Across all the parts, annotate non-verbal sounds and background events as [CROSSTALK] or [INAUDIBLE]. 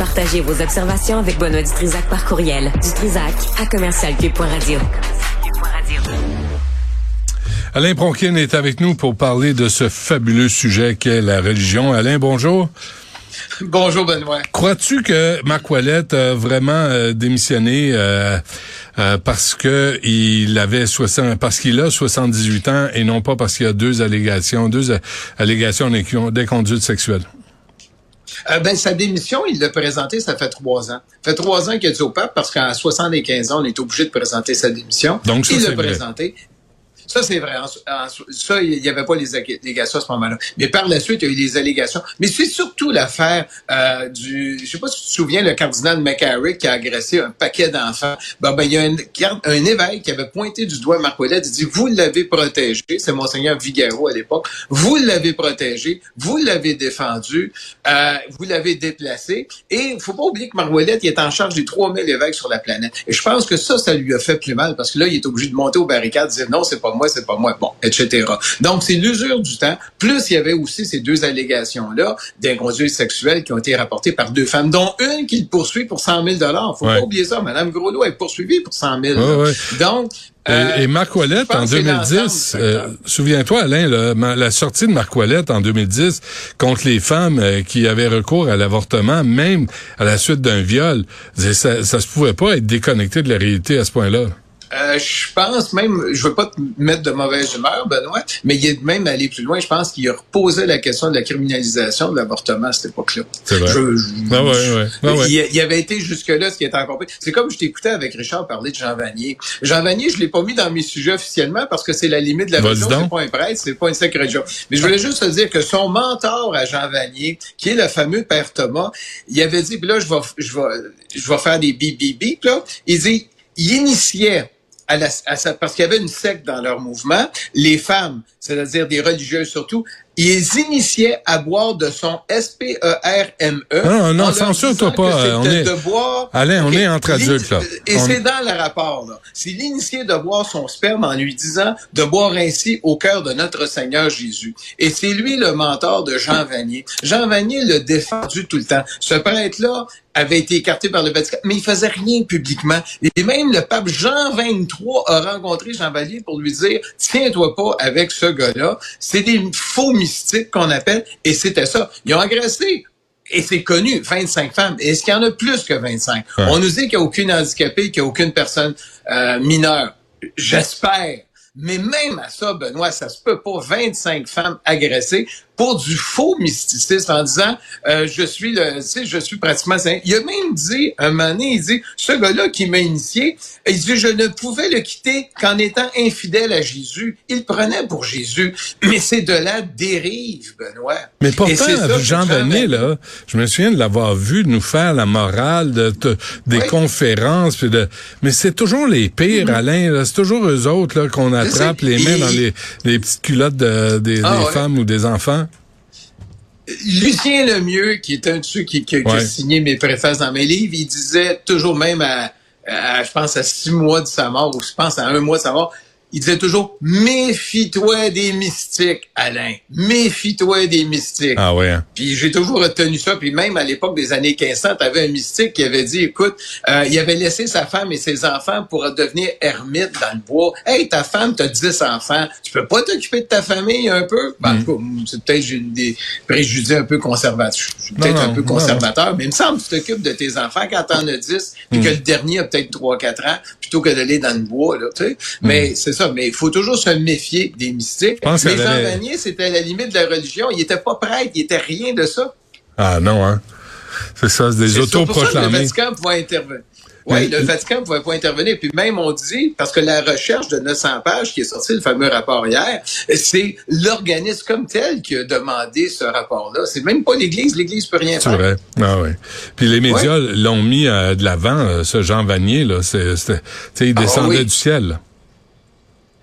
Partagez vos observations avec Benoît Dutrisac par courriel. Dutrisac à commercialcube.radio. Alain Bronquin est avec nous pour parler de ce fabuleux sujet qu'est la religion. Alain, bonjour. Bonjour Benoît. Crois-tu que Marc Ouellet a vraiment euh, démissionné euh, euh, parce que il avait 60, parce qu'il a 78 ans et non pas parce qu'il y a deux allégations, deux allégations d'inconduite sexuelle? Ben, sa démission, il l'a présenté, ça fait trois ans. Ça fait trois ans qu'il a dit au pape, parce qu'à 75 ans, on est obligé de présenter sa démission. Donc, ça, il l'a présenté. Ça, c'est vrai. ça, il n'y avait pas les allégations à ce moment-là. Mais par la suite, il y a eu des allégations. Mais c'est surtout l'affaire euh, du... Je sais pas si tu te souviens, le cardinal McCarrick qui a agressé un paquet d'enfants. Ben, ben, il y a un, un évêque qui avait pointé du doigt Marc Ouellet. Il dit, vous l'avez protégé. C'est Monseigneur Vigaro à l'époque. Vous l'avez protégé. Vous l'avez défendu. Euh, vous l'avez déplacé. Et il faut pas oublier que Marc Ouellet, il est en charge des 3000 évêques sur la planète. Et je pense que ça, ça lui a fait plus mal parce que là, il est obligé de monter aux barricades et dire, non, c'est pas moi, c'est pas moi, bon, etc. Donc, c'est l'usure du temps. Plus, il y avait aussi ces deux allégations-là d'inconduite sexuelle qui ont été rapportées par deux femmes, dont une qui le poursuit pour 100 000 Faut pas oublier ça. Madame Groslo est poursuivie pour 100 000 Donc, et, euh, Marc Ouellette, en 2010, euh, souviens-toi, Alain, la sortie de Marc Ouellette en 2010 contre les femmes euh, qui avaient recours à l'avortement, même à la suite d'un viol, ça, ça se pouvait pas être déconnecté de la réalité à ce point-là. Euh, je pense même, je veux pas te mettre de mauvaise humeur, Benoît, mais il est même allé plus loin. Je pense qu'il a reposé la question de la criminalisation de l'avortement à cette époque-là. C'est vrai. ah ouais, ouais. Il, avait été jusque-là, ce qui était encore C'est comme je t'écoutais avec Richard parler de Jean Vanier. Jean Vanier, je l'ai pas mis dans mes sujets officiellement parce que c'est la limite de la religion. C'est pas un prêtre, c'est pas une sacrée. Mais je voulais juste te dire que son mentor à Jean Vanier, qui est le fameux père Thomas, il avait dit, puis là, je vais, je vais, je vais faire des bip là. Il dit, il initiait parce qu'il y avait une secte dans leur mouvement, les femmes, c'est-à-dire des religieuses surtout, ils initiaient à boire de son S-P-E-R-M-E. E non, non, censure-toi pas. On est... de boire... Alain, on est entre adultes, là. Et c'est dans le rapport, là. C'est l'initié de boire son sperme en lui disant de boire ainsi au cœur de notre Seigneur Jésus. Et c'est lui le mentor de Jean Vanier. Jean Vanier l'a défendu tout le temps. Ce prêtre-là avait été écarté par le Vatican, mais il faisait rien publiquement. Et même le pape Jean XXIII a rencontré Jean Vanier pour lui dire, tiens-toi pas avec ce gars-là. C'est des faux mystique qu'on appelle, et c'était ça. Ils ont agressé et c'est connu, 25 femmes. Est-ce qu'il y en a plus que 25? On nous dit qu'il n'y a aucune handicapée, qu'il n'y a aucune personne euh, mineure. J'espère. Mais même à ça, Benoît, ça se peut pas. 25 femmes agressées pour du faux mysticisme en disant euh, je suis le tu sais je suis pratiquement il a même dit un moment donné il dit ce gars-là qui m'a initié il dit je ne pouvais le quitter qu'en étant infidèle à Jésus. Il prenait pour Jésus. Mais c'est de la dérive Benoît. Mais pourtant Jean Vanier là je me souviens de l'avoir vu nous faire la morale de, des conférences de mais c'est toujours les pires mm-hmm. Alain c'est toujours eux autres là qu'on attrape les mains dans les, les petites culottes de, des, ah des femmes ou des enfants Lucien Lemieux, qui est un de ceux qui, a signé mes préfaces dans mes livres, il disait toujours même à, je pense, à six mois de sa mort, ou je pense à un mois de sa mort, il disait toujours méfie-toi des mystiques, Alain. Méfie-toi des mystiques. Ah ouais. Hein. Puis j'ai toujours retenu ça. Puis même à l'époque des années 1500, tu avais un mystique qui avait dit, écoute, euh, il avait laissé sa femme et ses enfants pour devenir ermite dans le bois. Hey, ta femme, t'as 10 enfants. Tu peux pas t'occuper de ta famille un peu? Ben, mm. c'est peut-être des préjugés un peu conservateurs. Je suis peut-être un peu conservateur, mais il me semble que tu t'occupes de tes enfants quand t'en as 10, puis mm. que le dernier a peut-être 3-4 ans, plutôt que d'aller dans le bois, là, tu sais. Mais mm. c'est mais il faut toujours se méfier des mystiques. mais Jean Vanier, c'était à la limite de la religion. Il était pas prêtre, il était rien de ça. Ah non, hein? C'est ça, c'est des autoproclamés. Le Vatican pouvait intervenir. Oui, le Vatican ne pouvait pas intervenir. Puis même, on dit, parce que la recherche de 900 pages qui est sortie, le fameux rapport hier, c'est l'organisme comme tel qui a demandé ce rapport-là. C'est même pas l'Église. L'Église peut rien faire. C'est vrai. Ah ouais. Puis les médias l'ont mis euh, de l'avant, euh, ce Jean Vanier, là. C'est, il ah descendait du ciel.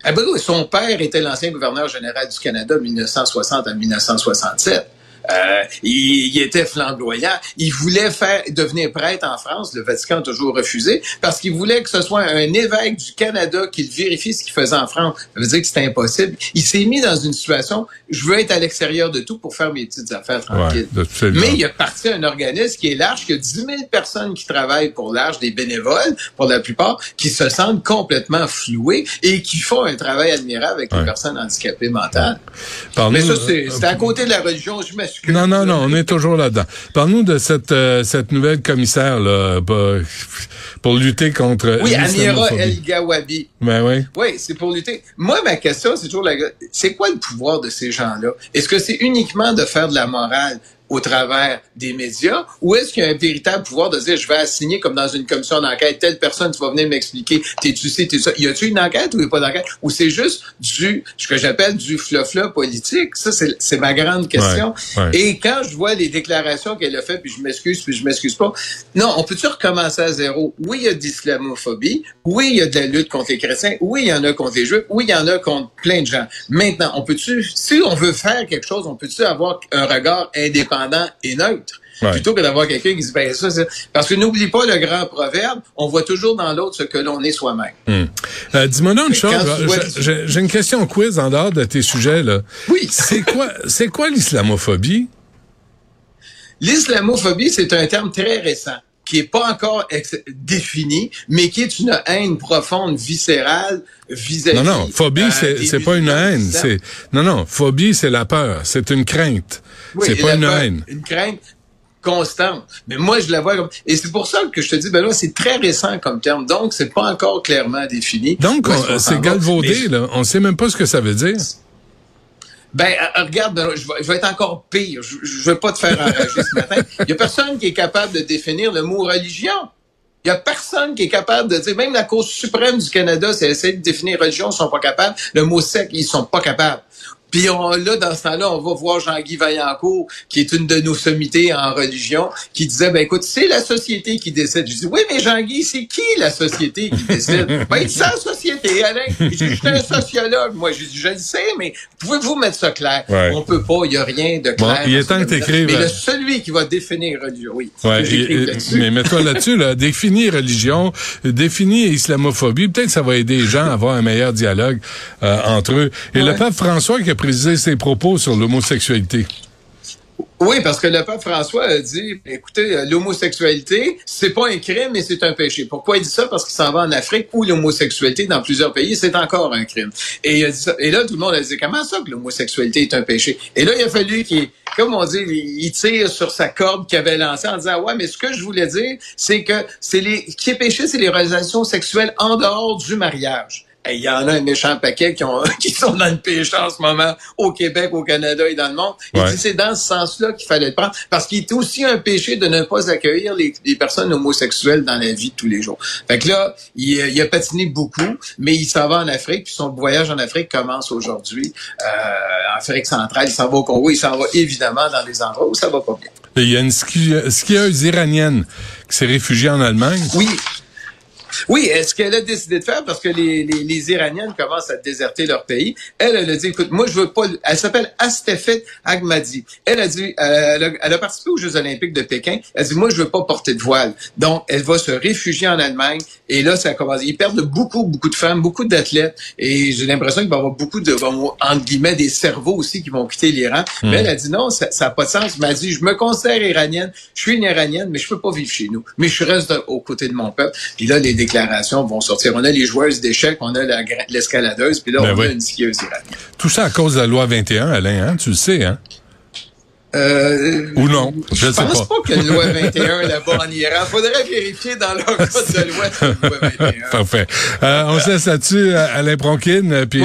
Ah ben son père était l'ancien gouverneur général du Canada de 1960 à 1967. Euh, il, il, était flamboyant. Il voulait faire devenir prêtre en France. Le Vatican a toujours refusé parce qu'il voulait que ce soit un évêque du Canada qui vérifie ce qu'il faisait en France. Ça veut dire que c'était impossible. Il s'est mis dans une situation, je veux être à l'extérieur de tout pour faire mes petites affaires tranquilles. Ouais, Mais il a parti un organisme qui est large, qui a 10 000 personnes qui travaillent pour l'âge, des bénévoles pour la plupart, qui se sentent complètement floués et qui font un travail admirable avec les personnes handicapées mentales. Mais ça, c'est à côté de la religion, je m'excuse. Non, non, non, on est toujours là-dedans. Parle-nous de cette, euh, cette nouvelle commissaire là, pour lutter contre Oui, Amira El Gawabi. Ben oui. Oui, c'est pour lutter. Moi, ma question, c'est toujours la c'est quoi le pouvoir de ces gens-là? Est-ce que c'est uniquement de faire de la morale? Au travers des médias ou est-ce qu'il y a un véritable pouvoir de dire je vais assigner comme dans une commission d'enquête telle personne tu vas venir m'expliquer t'es-tu sais t'es ça. Y a-tu une enquête ou y a pas d'enquête? Ou c'est juste du ce que j'appelle du flofla politique? Ça c'est ma grande question. et quand je vois les déclarations qu'elle a fait puis je m'excuse puis je m'excuse pas non on peut-tu recommencer à zéro? Oui il y a de l'islamophobie. Oui il y a de la lutte contre les chrétiens. Oui il y en a contre les juifs. Oui il y en a contre plein de gens. Maintenant on peut-tu si on veut faire quelque chose on peut-tu avoir un regard indépendant et neutre. Plutôt que d'avoir quelqu'un qui se ben ça, parce que n'oublie pas le grand proverbe, on voit toujours dans l'autre ce que l'on est soi-même. Hmm. Euh, dis-moi une chose, j'ai une question quiz en dehors de tes sujets là. Oui. c'est quoi, c'est quoi l'islamophobie? L'islamophobie, c'est un terme très récent qui est pas encore défini, mais qui est une haine profonde, viscérale, vis-à-vis. Non, non, phobie, euh, c'est pas une haine. C'est non, non, phobie, c'est la peur, c'est une crainte. c'est pas une haine. Une crainte constante. Mais moi, je la vois comme... Et c'est pour ça que je te dis, ben là, c'est très récent comme terme. Donc, c'est pas encore clairement défini. Donc, c'est galvaudé, là. On sait même pas ce que ça veut dire. Ben, euh, regarde, je vais, être encore pire. Je, je vais pas te faire enrager ce matin. Il y a personne qui est capable de définir le mot religion. Il y a personne qui est capable de dire, même la Cour suprême du Canada, c'est essayer de définir religion, ils sont pas capables. Le mot sec, ils sont pas capables. Puis on, là, dans ce temps-là, on va voir Jean-Guy Vaillancourt, qui est une de nos sommités en religion, qui disait, ben écoute, c'est la société qui décide. Je dis, oui, mais Jean-Guy, c'est qui la société qui décide? [LAUGHS] ben, c'est la société, Alain. Je suis un sociologue. Moi, je dis, je le sais, mais pouvez-vous mettre ça clair? On peut pas, il y a rien de clair. il est temps que t'écrives. Mais le, celui qui va définir religion, oui. Ouais, mais mets-toi là-dessus, là. [LAUGHS] Définir religion, définir islamophobie. Peut-être que ça va aider les gens à avoir un meilleur dialogue euh, entre eux. Et le pape François qui a préciser ses propos sur l'homosexualité. Oui, parce que le pape François a dit, écoutez, euh, l'homosexualité, c'est pas un crime, mais c'est un péché. Pourquoi il dit ça? Parce qu'il s'en va en Afrique où l'homosexualité, dans plusieurs pays, c'est encore un crime. Et, là, tout le monde a dit, comment ça que l'homosexualité est un péché? Et là, il a fallu qu'il, comme on dit, il tire sur sa corde qu'il avait lancée en disant, ouais, mais ce que je voulais dire, c'est que c'est les, qui est péché, c'est les relations sexuelles en dehors du mariage il y en a un méchant paquet qui, ont, [LAUGHS] qui sont dans le péché en ce moment au Québec, au Canada et dans le monde. Et c'est dans ce sens-là qu'il fallait le prendre. Parce qu'il est aussi un péché de ne pas accueillir les, personnes homosexuelles dans la vie de tous les jours. Fait que là, il, a patiné beaucoup, mais il s'en va en Afrique, puis son voyage en Afrique commence aujourd'hui. Euh, en Afrique centrale, il s'en va au Congo, il s'en va évidemment dans les endroits où ça va pas bien. il y a une skieuse iranienne qui s'est réfugiée en Allemagne. Oui. Oui, est-ce qu'elle a décidé de faire? Parce que les, les, les, Iraniennes commencent à déserter leur pays? Elle, elle a dit, écoute, moi, je veux pas... Elle s'appelle Astefet Agmadi. Elle a dit, euh, elle, a, participé aux Jeux olympiques de Pékin. Elle a dit, moi, je veux pas porter de voile. Donc, elle va se réfugier en Allemagne. Et là, ça commence. Ils perdent beaucoup, beaucoup de femmes, beaucoup d'athlètes. Et j'ai l'impression qu'il va y avoir beaucoup de, entre guillemets, des cerveaux aussi qui vont quitter l'Iran. Hmm. Mais elle a dit, non, ça n'a pas de sens. Elle m'a dit, je me considère iranienne. Je suis une iranienne, mais je peux pas vivre chez nous. Mais je reste aux côtés de mon peuple. Puis là, les déclarations vont sortir. On a les joueuses d'échecs, on a l'escaladeuse, puis là, ben on a une skieuse iranienne. Tout ça à cause de la loi 21, Alain, hein? Tu le sais, hein? Euh, Ou non, je, ne sais pense pas, qu'il y a une loi [LAUGHS] 21 là-bas en Iran. Faudrait vérifier dans leur code de loi, loi 21. [LAUGHS] Parfait. Euh, on se laisse là-dessus, Alain Bronquin. Puis